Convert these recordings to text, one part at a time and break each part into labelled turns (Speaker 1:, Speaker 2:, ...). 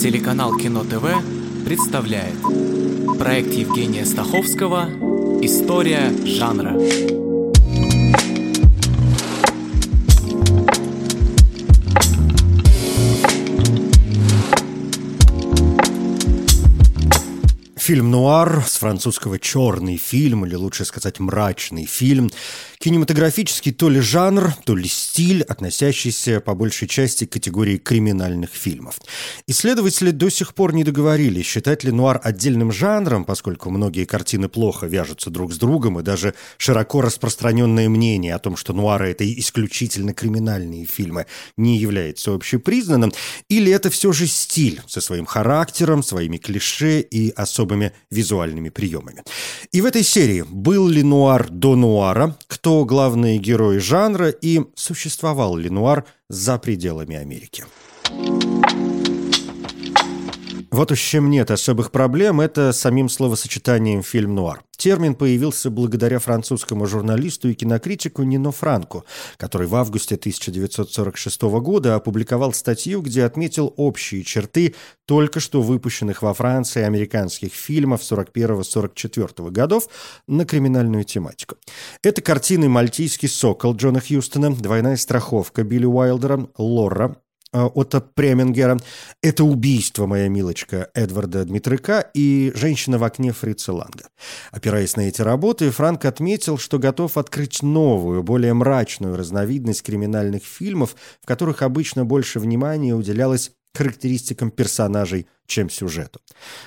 Speaker 1: Телеканал Кино ТВ представляет проект Евгения Стаховского «История жанра».
Speaker 2: Фильм «Нуар» с французского «черный фильм», или лучше сказать «мрачный фильм». Кинематографический то ли жанр, то ли стиль, относящийся по большей части к категории криминальных фильмов. Исследователи до сих пор не договорились, считать ли «Нуар» отдельным жанром, поскольку многие картины плохо вяжутся друг с другом, и даже широко распространенное мнение о том, что «Нуары» — это исключительно криминальные фильмы, не является общепризнанным, или это все же стиль со своим характером, своими клише и особыми визуальными приемами. И в этой серии был ли нуар до нуара, кто главные герои жанра и существовал ли нуар за пределами Америки. Вот уж чем нет особых проблем, это самим словосочетанием «фильм-нуар». Термин появился благодаря французскому журналисту и кинокритику Нино Франко, который в августе 1946 года опубликовал статью, где отметил общие черты только что выпущенных во Франции американских фильмов 41-44 годов на криминальную тематику. Это картины «Мальтийский сокол» Джона Хьюстона, «Двойная страховка» Билли Уайлдера, «Лора», Отто Премингера. Это «Убийство, моя милочка» Эдварда Дмитрика и «Женщина в окне» Фрица Ланга. Опираясь на эти работы, Франк отметил, что готов открыть новую, более мрачную разновидность криминальных фильмов, в которых обычно больше внимания уделялось характеристикам персонажей, чем сюжету.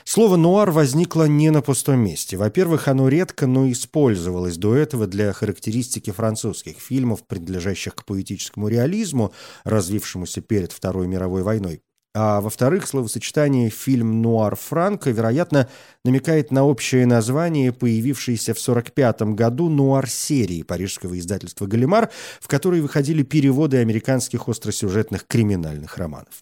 Speaker 2: Слово «нуар» возникло не на пустом месте. Во-первых, оно редко, но использовалось до этого для характеристики французских фильмов, принадлежащих к поэтическому реализму, развившемуся перед Второй мировой войной. А во-вторых, словосочетание «фильм Нуар Франко», вероятно, намекает на общее название, появившееся в 1945 году нуар-серии парижского издательства «Галимар», в которой выходили переводы американских остросюжетных криминальных романов.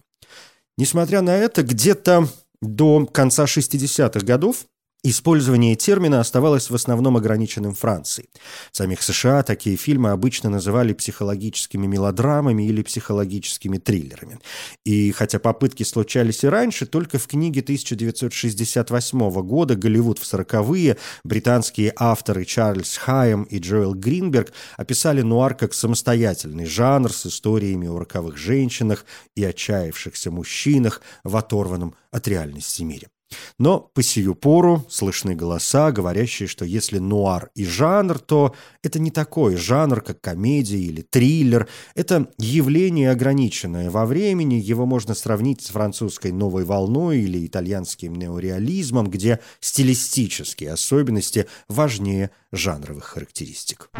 Speaker 2: Несмотря на это, где-то до конца 60-х годов Использование термина оставалось в основном ограниченным Францией. В самих США такие фильмы обычно называли психологическими мелодрамами или психологическими триллерами. И хотя попытки случались и раньше, только в книге 1968 года «Голливуд в сороковые» британские авторы Чарльз Хайем и Джоэл Гринберг описали нуар как самостоятельный жанр с историями о роковых женщинах и отчаявшихся мужчинах в оторванном от реальности мире. Но по сию пору слышны голоса, говорящие, что если нуар и жанр, то это не такой жанр, как комедия или триллер. Это явление ограниченное во времени, его можно сравнить с французской новой волной или итальянским неореализмом, где стилистические особенности важнее жанровых характеристик.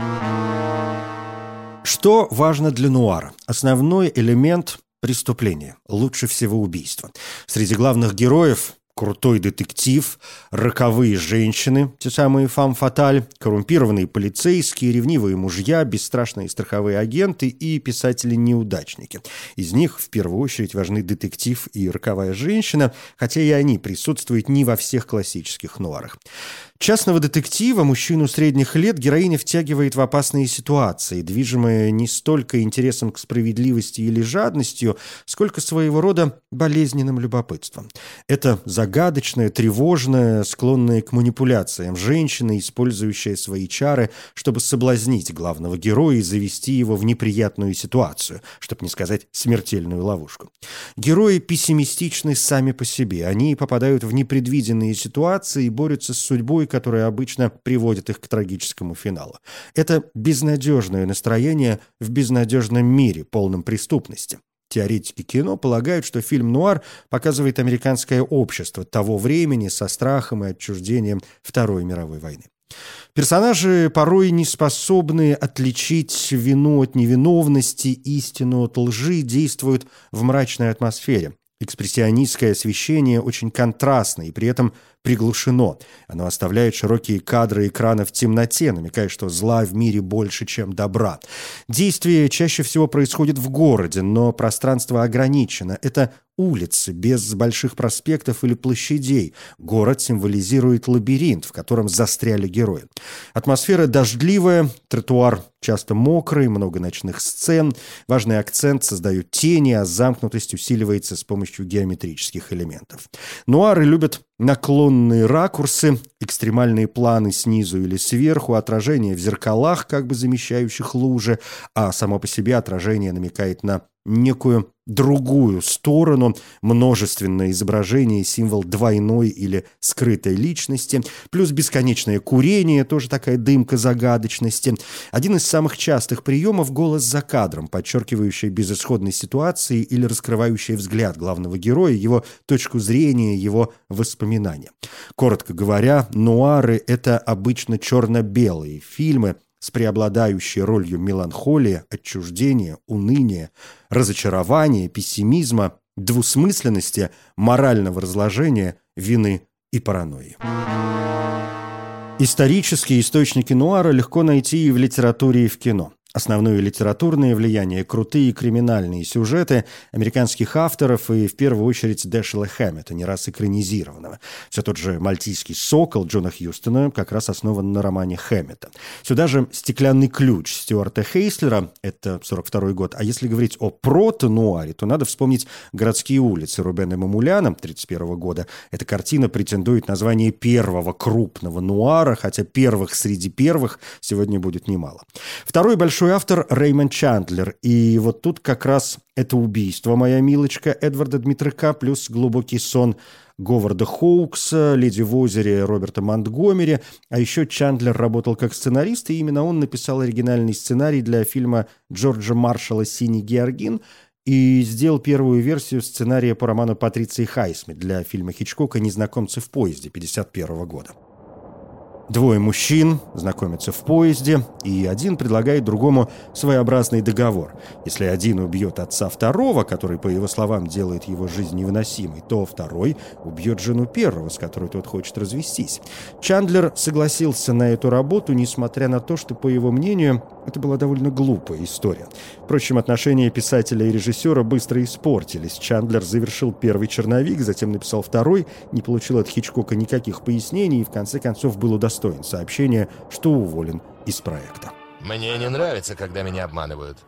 Speaker 2: Что важно для нуара? Основной элемент преступления, лучше всего убийство. Среди главных героев крутой детектив, роковые женщины, те самые фам-фаталь, коррумпированные полицейские, ревнивые мужья, бесстрашные страховые агенты и писатели-неудачники. Из них в первую очередь важны детектив и роковая женщина, хотя и они присутствуют не во всех классических нуарах. Частного детектива, мужчину средних лет, героиня втягивает в опасные ситуации, движимая не столько интересом к справедливости или жадностью, сколько своего рода болезненным любопытством. Это загадочная, тревожная, склонная к манипуляциям женщина, использующая свои чары, чтобы соблазнить главного героя и завести его в неприятную ситуацию, чтобы не сказать смертельную ловушку. Герои пессимистичны сами по себе. Они попадают в непредвиденные ситуации и борются с судьбой, которое обычно приводит их к трагическому финалу. Это безнадежное настроение в безнадежном мире, полном преступности. Теоретики кино полагают, что фильм «Нуар» показывает американское общество того времени со страхом и отчуждением Второй мировой войны. Персонажи порой не способны отличить вину от невиновности, истину от лжи, действуют в мрачной атмосфере. Экспрессионистское освещение очень контрастно и при этом приглушено. Оно оставляет широкие кадры экрана в темноте, намекая, что зла в мире больше, чем добра. Действие чаще всего происходит в городе, но пространство ограничено. Это улицы, без больших проспектов или площадей. Город символизирует лабиринт, в котором застряли герои. Атмосфера дождливая, тротуар часто мокрый, много ночных сцен. Важный акцент создают тени, а замкнутость усиливается с помощью геометрических элементов. Нуары любят наклонные ракурсы, экстремальные планы снизу или сверху, отражение в зеркалах, как бы замещающих лужи, а само по себе отражение намекает на некую другую сторону, множественное изображение, символ двойной или скрытой личности, плюс бесконечное курение, тоже такая дымка загадочности. Один из самых частых приемов – голос за кадром, подчеркивающий безысходной ситуации или раскрывающий взгляд главного героя, его точку зрения, его воспоминания. Коротко говоря, нуары – это обычно черно-белые фильмы – с преобладающей ролью меланхолии, отчуждения, уныния, разочарования, пессимизма, двусмысленности, морального разложения, вины и паранойи. Исторические источники нуара легко найти и в литературе, и в кино. Основное литературное влияние – крутые криминальные сюжеты американских авторов и, в первую очередь, Дэшела Хэммета, не раз экранизированного. Все тот же «Мальтийский сокол» Джона Хьюстона как раз основан на романе Хэммета. Сюда же «Стеклянный ключ» Стюарта Хейслера, это 42 год. А если говорить о прото-нуаре, то надо вспомнить «Городские улицы» Рубена Мамуляна 31 года. Эта картина претендует на звание первого крупного нуара, хотя первых среди первых сегодня будет немало. Второй большой большой автор Реймонд Чандлер. И вот тут как раз это убийство, моя милочка, Эдварда Дмитрика, плюс глубокий сон Говарда Хоукса, «Леди в озере» Роберта Монтгомери. А еще Чандлер работал как сценарист, и именно он написал оригинальный сценарий для фильма Джорджа Маршалла «Синий Георгин», и сделал первую версию сценария по роману Патриции Хайсмит для фильма Хичкока «Незнакомцы в поезде» 1951 года. Двое мужчин знакомятся в поезде, и один предлагает другому своеобразный договор. Если один убьет отца второго, который, по его словам, делает его жизнь невыносимой, то второй убьет жену первого, с которой тот хочет развестись. Чандлер согласился на эту работу, несмотря на то, что, по его мнению, это была довольно глупая история. Впрочем, отношения писателя и режиссера быстро испортились. Чандлер завершил первый черновик, затем написал второй, не получил от Хичкока никаких пояснений и в конце концов был удостоен сообщения, что уволен из проекта.
Speaker 3: Мне не нравится, когда меня обманывают.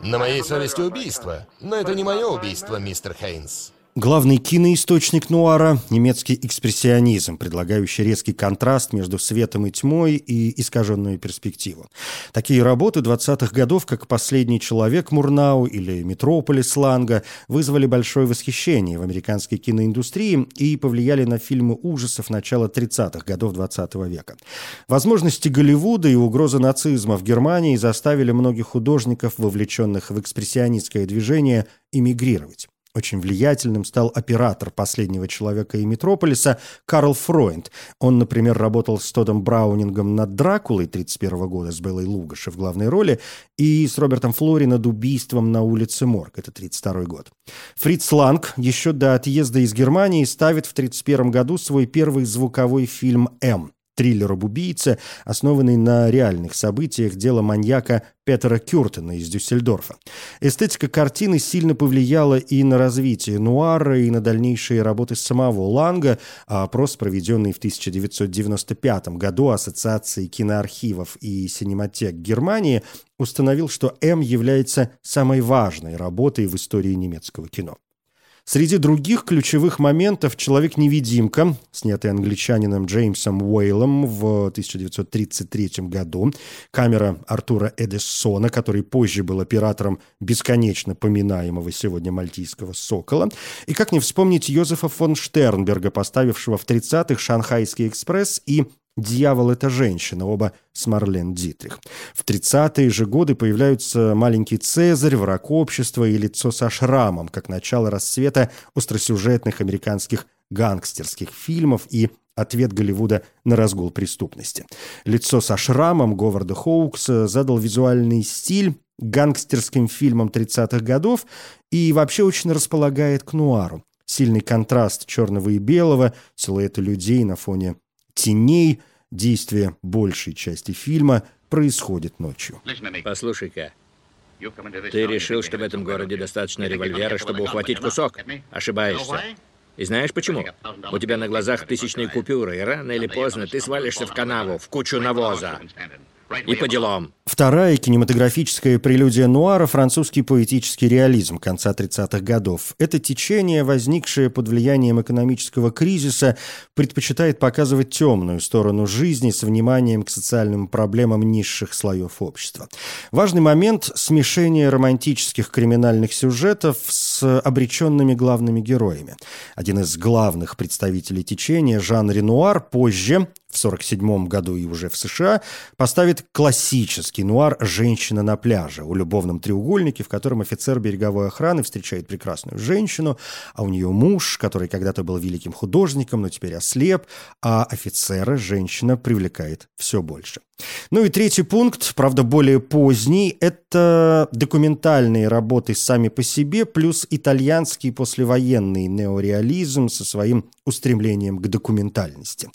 Speaker 3: На моей совести убийство, но это не мое убийство, мистер Хейнс.
Speaker 2: Главный киноисточник нуара – немецкий экспрессионизм, предлагающий резкий контраст между светом и тьмой и искаженную перспективу. Такие работы 20-х годов, как «Последний человек» Мурнау или «Метрополис» Ланга, вызвали большое восхищение в американской киноиндустрии и повлияли на фильмы ужасов начала 30-х годов 20 -го века. Возможности Голливуда и угроза нацизма в Германии заставили многих художников, вовлеченных в экспрессионистское движение, эмигрировать. Очень влиятельным стал оператор «Последнего человека» и «Метрополиса» Карл Фройнд. Он, например, работал с Тодом Браунингом над «Дракулой» 1931 года с Беллой Лугаши в главной роли и с Робертом Флори над «Убийством на улице Морг» это 1932 год. Фриц Ланг еще до отъезда из Германии ставит в 1931 году свой первый звуковой фильм «М» триллер об убийце, основанный на реальных событиях дела маньяка Петера Кюртена из Дюссельдорфа. Эстетика картины сильно повлияла и на развитие нуара, и на дальнейшие работы самого Ланга, а опрос, проведенный в 1995 году Ассоциацией киноархивов и синематек Германии, установил, что «М» является самой важной работой в истории немецкого кино. Среди других ключевых моментов «Человек-невидимка», снятый англичанином Джеймсом Уэйлом в 1933 году, камера Артура Эдессона, который позже был оператором бесконечно поминаемого сегодня мальтийского «Сокола», и как не вспомнить Йозефа фон Штернберга, поставившего в 30-х «Шанхайский экспресс» и «Дьявол – это женщина», оба с Марлен Дитрих. В 30-е же годы появляются «Маленький Цезарь», «Враг общества» и «Лицо со шрамом», как начало расцвета остросюжетных американских гангстерских фильмов и ответ Голливуда на разгул преступности. «Лицо со шрамом» Говарда Хоукса задал визуальный стиль гангстерским фильмам 30-х годов и вообще очень располагает к нуару. сильный контраст черного и белого, силуэты людей на фоне теней. Действие большей части фильма происходит ночью.
Speaker 4: Послушай-ка, ты решил, что в этом городе достаточно револьвера, чтобы ухватить кусок? Ошибаешься. И знаешь почему? У тебя на глазах тысячные купюры, и рано или поздно ты свалишься в канаву, в кучу навоза. И по делам.
Speaker 2: Вторая кинематографическая прелюдия нуара – французский поэтический реализм конца 30-х годов. Это течение, возникшее под влиянием экономического кризиса, предпочитает показывать темную сторону жизни с вниманием к социальным проблемам низших слоев общества. Важный момент – смешение романтических криминальных сюжетов с обреченными главными героями. Один из главных представителей течения, Жан Ренуар, позже, в 1947 году и уже в США, поставит классический нуар «Женщина на пляже» о любовном треугольнике, в котором офицер береговой охраны встречает прекрасную женщину, а у нее муж, который когда-то был великим художником, но теперь ослеп, а офицера женщина привлекает все больше. Ну и третий пункт, правда более поздний, это документальные работы сами по себе, плюс итальянский послевоенный неореализм со своим устремлением к документальности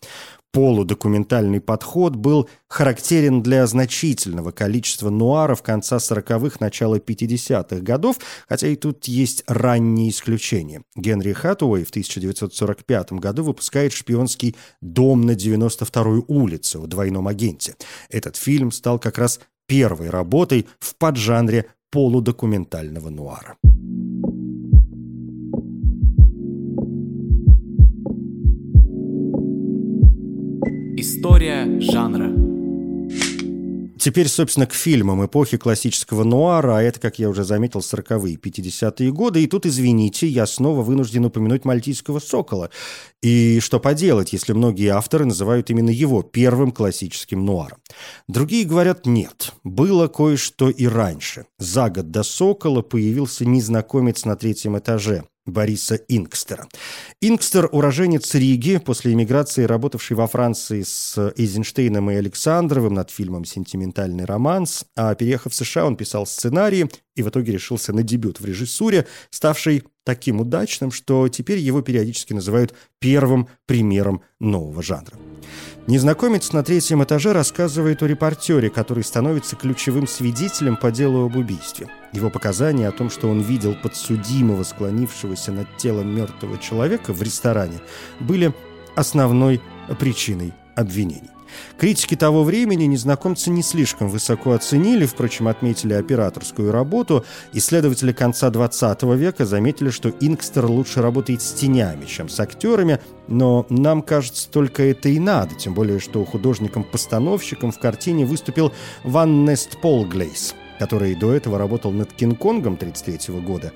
Speaker 2: полудокументальный подход был характерен для значительного количества нуаров конца 40-х, начала 50-х годов, хотя и тут есть ранние исключения. Генри Хаттуэй в 1945 году выпускает шпионский «Дом на 92-й улице» о двойном агенте. Этот фильм стал как раз первой работой в поджанре полудокументального нуара.
Speaker 1: История жанра.
Speaker 2: Теперь, собственно, к фильмам эпохи классического нуара, а это, как я уже заметил, 40-е, 50-е годы. И тут, извините, я снова вынужден упомянуть «Мальтийского сокола». И что поделать, если многие авторы называют именно его первым классическим нуаром. Другие говорят «нет». Было кое-что и раньше. За год до «Сокола» появился незнакомец на третьем этаже – Бориса Инкстера. Инкстер – уроженец Риги, после эмиграции работавший во Франции с Эйзенштейном и Александровым над фильмом «Сентиментальный романс», а переехав в США, он писал сценарии и в итоге решился на дебют в режиссуре, ставший таким удачным, что теперь его периодически называют первым примером нового жанра. Незнакомец на третьем этаже рассказывает о репортере, который становится ключевым свидетелем по делу об убийстве. Его показания о том, что он видел подсудимого, склонившегося над телом мертвого человека в ресторане, были основной причиной обвинений. Критики того времени незнакомца не слишком высоко оценили, впрочем, отметили операторскую работу. Исследователи конца 20 века заметили, что Инкстер лучше работает с тенями, чем с актерами, но нам кажется, только это и надо, тем более, что художником-постановщиком в картине выступил Ван Нест Полглейс, который до этого работал над Кинг-Конгом 1933 года,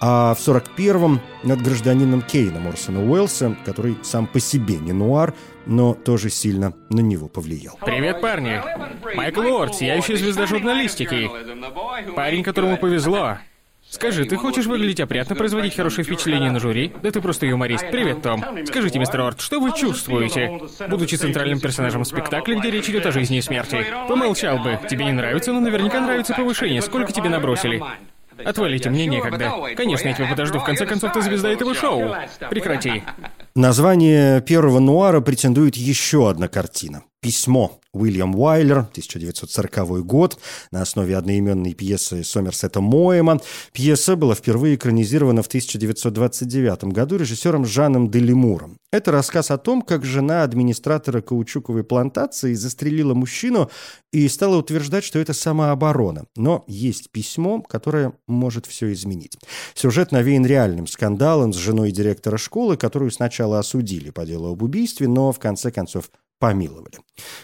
Speaker 2: а в 41-м над гражданином Кейном Орсона Уэллса, который сам по себе не нуар, но тоже сильно на него повлиял.
Speaker 5: Привет, парни! Майкл Уорд, сияющая звезда журналистики. Парень, которому повезло. Скажи, ты хочешь выглядеть опрятно, производить хорошее впечатление на жюри? Да ты просто юморист. Привет, Том. Скажите, мистер Уорд, что вы чувствуете, будучи центральным персонажем спектакля, где речь идет о жизни и смерти? Помолчал бы. Тебе не нравится, но наверняка нравится повышение. Сколько тебе набросили? Отвалите, мне некогда. Конечно, я тебя подожду. В конце концов, ты звезда этого шоу. Прекрати.
Speaker 2: Название первого нуара претендует еще одна картина. «Письмо» Уильям Уайлер, 1940 год, на основе одноименной пьесы Сомерсета Моэма. Пьеса была впервые экранизирована в 1929 году режиссером Жаном Делимуром. Это рассказ о том, как жена администратора каучуковой плантации застрелила мужчину и стала утверждать, что это самооборона. Но есть письмо, которое может все изменить. Сюжет навеян реальным скандалом с женой директора школы, которую сначала осудили по делу об убийстве, но в конце концов помиловали.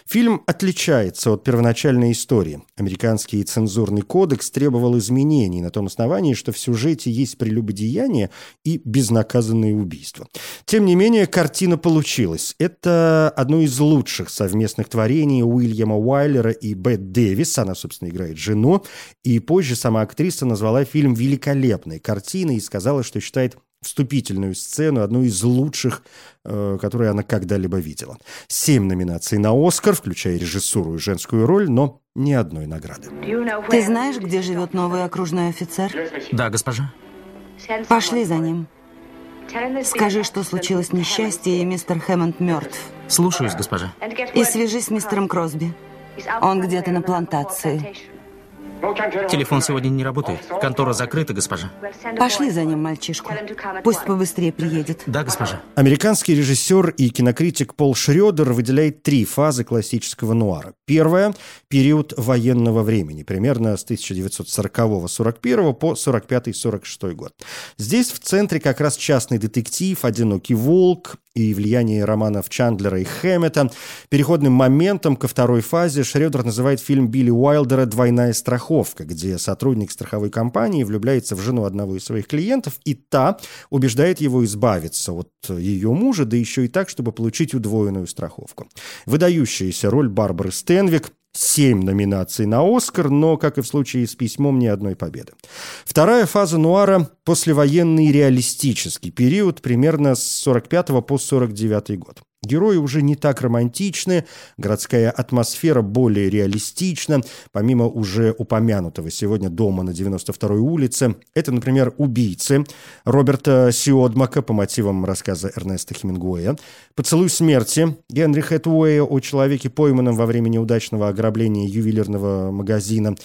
Speaker 2: Фильм отличается от первоначальной истории. Американский цензурный кодекс требовал изменений на том основании, что в сюжете есть прелюбодеяние и безнаказанные убийства. Тем не менее, картина получилась. Это одно из лучших совместных творений Уильяма Уайлера и Бет Дэвис. Она, собственно, играет жену. И позже сама актриса назвала фильм великолепной картиной и сказала, что считает вступительную сцену, одну из лучших, э, которую она когда-либо видела. Семь номинаций на «Оскар», включая режиссуру и женскую роль, но ни одной награды.
Speaker 6: Ты знаешь, где живет новый окружной офицер?
Speaker 7: Да, госпожа.
Speaker 6: Пошли за ним. Скажи, что случилось несчастье, и мистер Хэммонд мертв.
Speaker 7: Слушаюсь, госпожа.
Speaker 6: И свяжись с мистером Кросби. Он где-то на плантации.
Speaker 7: Телефон сегодня не работает. Контора закрыта, госпожа.
Speaker 6: Пошли за ним мальчишку. Пусть побыстрее приедет.
Speaker 7: Да, госпожа.
Speaker 2: Американский режиссер и кинокритик Пол Шрёдер выделяет три фазы классического нуара. Первая – период военного времени, примерно с 1940-41 по 45-46 год. Здесь в центре как раз частный детектив, одинокий волк, и влияние романов Чандлера и Хэммета. Переходным моментом ко второй фазе Шредер называет фильм Билли Уайлдера «Двойная страховка», где сотрудник страховой компании влюбляется в жену одного из своих клиентов, и та убеждает его избавиться от ее мужа, да еще и так, чтобы получить удвоенную страховку. Выдающаяся роль Барбары Стенвик семь номинаций на «Оскар», но, как и в случае с письмом, ни одной победы. Вторая фаза нуара – послевоенный реалистический период, примерно с 45 по 49 год. Герои уже не так романтичны, городская атмосфера более реалистична. Помимо уже упомянутого сегодня дома на 92-й улице, это, например, «Убийцы» Роберта Сиодмака по мотивам рассказа Эрнеста Хемингуэя, «Поцелуй смерти» Генри Хэтуэя о человеке, пойманном во время неудачного ограбления ювелирного магазина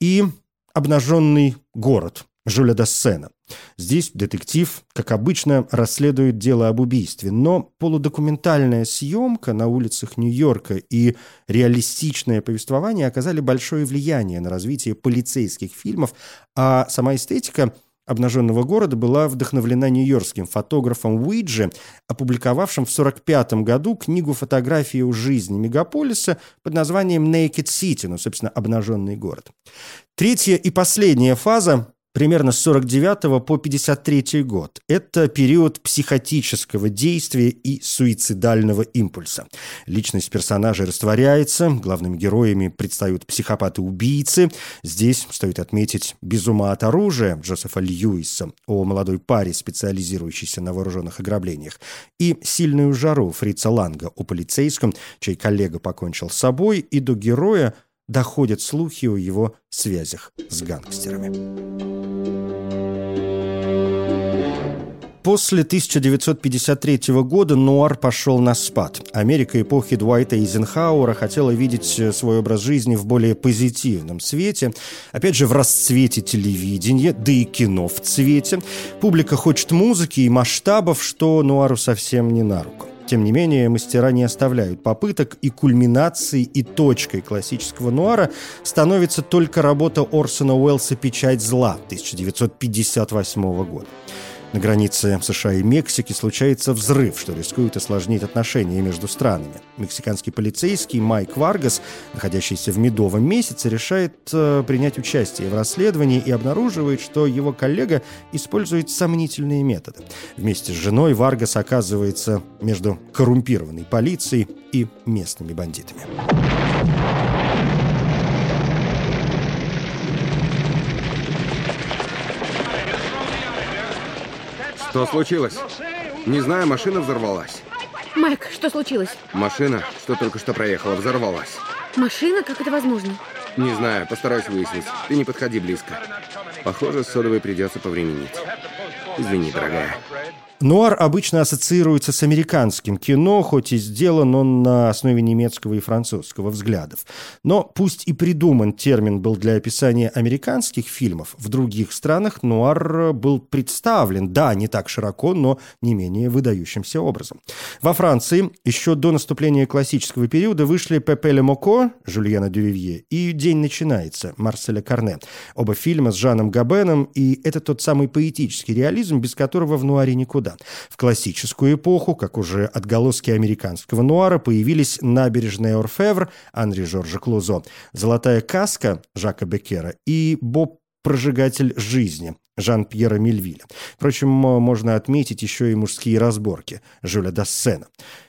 Speaker 2: и «Обнаженный город» Жюля Дассена. Здесь детектив, как обычно, расследует дело об убийстве, но полудокументальная съемка на улицах Нью-Йорка и реалистичное повествование оказали большое влияние на развитие полицейских фильмов, а сама эстетика обнаженного города была вдохновлена нью-йоркским фотографом Уиджи, опубликовавшим в 1945 году книгу фотографии о жизни мегаполиса под названием «Naked City», ну, собственно, «Обнаженный город». Третья и последняя фаза примерно с 49 по 53 год. Это период психотического действия и суицидального импульса. Личность персонажей растворяется, главными героями предстают психопаты-убийцы. Здесь стоит отметить «Без ума от оружия» Джозефа Льюиса о молодой паре, специализирующейся на вооруженных ограблениях, и «Сильную жару» Фрица Ланга о полицейском, чей коллега покончил с собой, и до героя доходят слухи о его связях с гангстерами. После 1953 года нуар пошел на спад. Америка эпохи Дуайта Эйзенхауэра хотела видеть свой образ жизни в более позитивном свете. Опять же, в расцвете телевидения, да и кино в цвете. Публика хочет музыки и масштабов, что нуару совсем не на руку. Тем не менее, мастера не оставляют попыток, и кульминацией и точкой классического нуара становится только работа Орсона Уэллса «Печать зла» 1958 года. На границе США и Мексики случается взрыв, что рискует осложнить отношения между странами. Мексиканский полицейский Майк Варгас, находящийся в медовом месяце, решает э, принять участие в расследовании и обнаруживает, что его коллега использует сомнительные методы. Вместе с женой Варгас оказывается между коррумпированной полицией и местными бандитами.
Speaker 8: Что случилось? Не знаю, машина взорвалась.
Speaker 9: Майк, что случилось?
Speaker 8: Машина, что только что проехала, взорвалась.
Speaker 9: Машина? Как это возможно?
Speaker 8: Не знаю, постараюсь выяснить. Ты не подходи близко. Похоже, с содовой придется повременить. Извини, дорогая.
Speaker 2: Нуар обычно ассоциируется с американским кино, хоть и сделан он на основе немецкого и французского взглядов. Но пусть и придуман термин был для описания американских фильмов, в других странах нуар был представлен, да, не так широко, но не менее выдающимся образом. Во Франции еще до наступления классического периода вышли «Пепе Ле Моко» Жюльена Дювивье и «День начинается» Марселя Карне. Оба фильма с Жаном Габеном, и это тот самый поэтический реализм, без которого в нуаре никуда года. В классическую эпоху, как уже отголоски американского нуара, появились «Набережная Орфевр» Анри Жоржа Клузо, «Золотая каска» Жака Беккера и «Боб прожигатель жизни» Жан-Пьера Мельвиля. Впрочем, можно отметить еще и мужские разборки Жюля Дассена.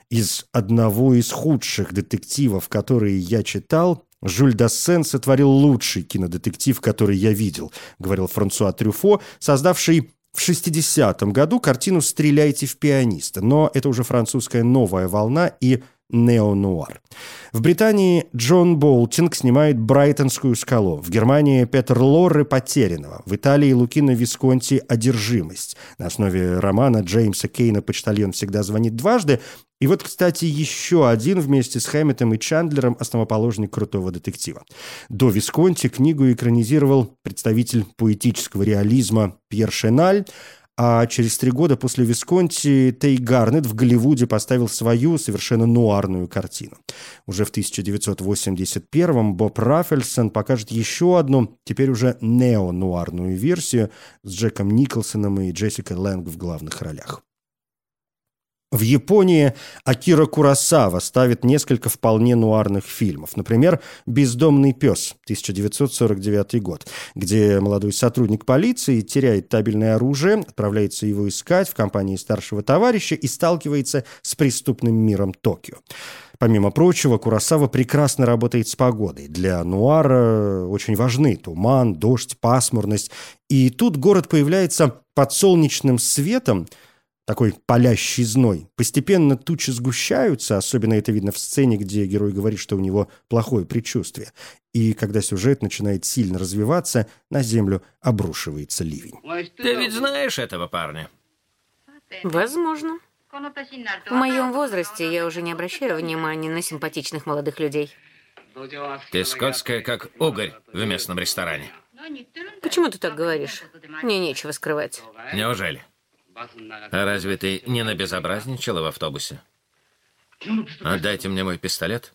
Speaker 2: Из одного из худших детективов, которые я читал, Жюль Дассен сотворил лучший кинодетектив, который я видел, говорил Франсуа Трюфо, создавший в 60-м году картину «Стреляйте в пианиста», но это уже французская новая волна и неонуар. В Британии Джон Болтинг снимает «Брайтонскую скалу», в Германии Петер Лорре «Потерянного», в Италии Лукино Висконти «Одержимость». На основе романа Джеймса Кейна «Почтальон всегда звонит дважды» И вот, кстати, еще один вместе с Хэмметом и Чандлером основоположник крутого детектива. До Висконти книгу экранизировал представитель поэтического реализма Пьер Шеналь, а через три года после Висконти Тей Гарнет в Голливуде поставил свою совершенно нуарную картину. Уже в 1981-м Боб Раффельсон покажет еще одну, теперь уже нео-нуарную версию с Джеком Николсоном и Джессикой Лэнг в главных ролях. В Японии Акира Курасава ставит несколько вполне нуарных фильмов. Например, «Бездомный пес» 1949 год, где молодой сотрудник полиции теряет табельное оружие, отправляется его искать в компании старшего товарища и сталкивается с преступным миром Токио. Помимо прочего, Курасава прекрасно работает с погодой. Для нуара очень важны туман, дождь, пасмурность. И тут город появляется под солнечным светом – такой палящий зной. Постепенно тучи сгущаются, особенно это видно в сцене, где герой говорит, что у него плохое предчувствие. И когда сюжет начинает сильно развиваться, на землю обрушивается ливень.
Speaker 4: Ты ведь знаешь этого парня?
Speaker 9: Возможно. В моем возрасте я уже не обращаю внимания на симпатичных молодых людей.
Speaker 4: Ты скользкая, как угорь в местном ресторане.
Speaker 9: Почему ты так говоришь? Мне нечего скрывать.
Speaker 4: Неужели? А разве ты не набезобразничала в автобусе? Отдайте мне мой пистолет,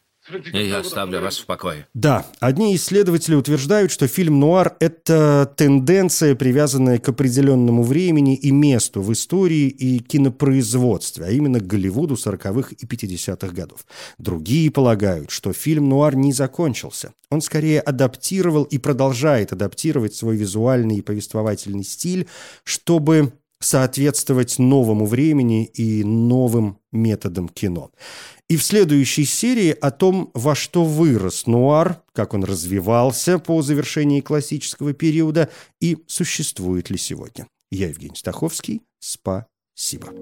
Speaker 4: и я оставлю вас в покое.
Speaker 2: Да, одни исследователи утверждают, что фильм «Нуар» — это тенденция, привязанная к определенному времени и месту в истории и кинопроизводстве, а именно к Голливуду 40-х и 50-х годов. Другие полагают, что фильм «Нуар» не закончился. Он скорее адаптировал и продолжает адаптировать свой визуальный и повествовательный стиль, чтобы соответствовать новому времени и новым методам кино. И в следующей серии о том, во что вырос нуар, как он развивался по завершении классического периода и существует ли сегодня. Я Евгений Стаховский. Спасибо.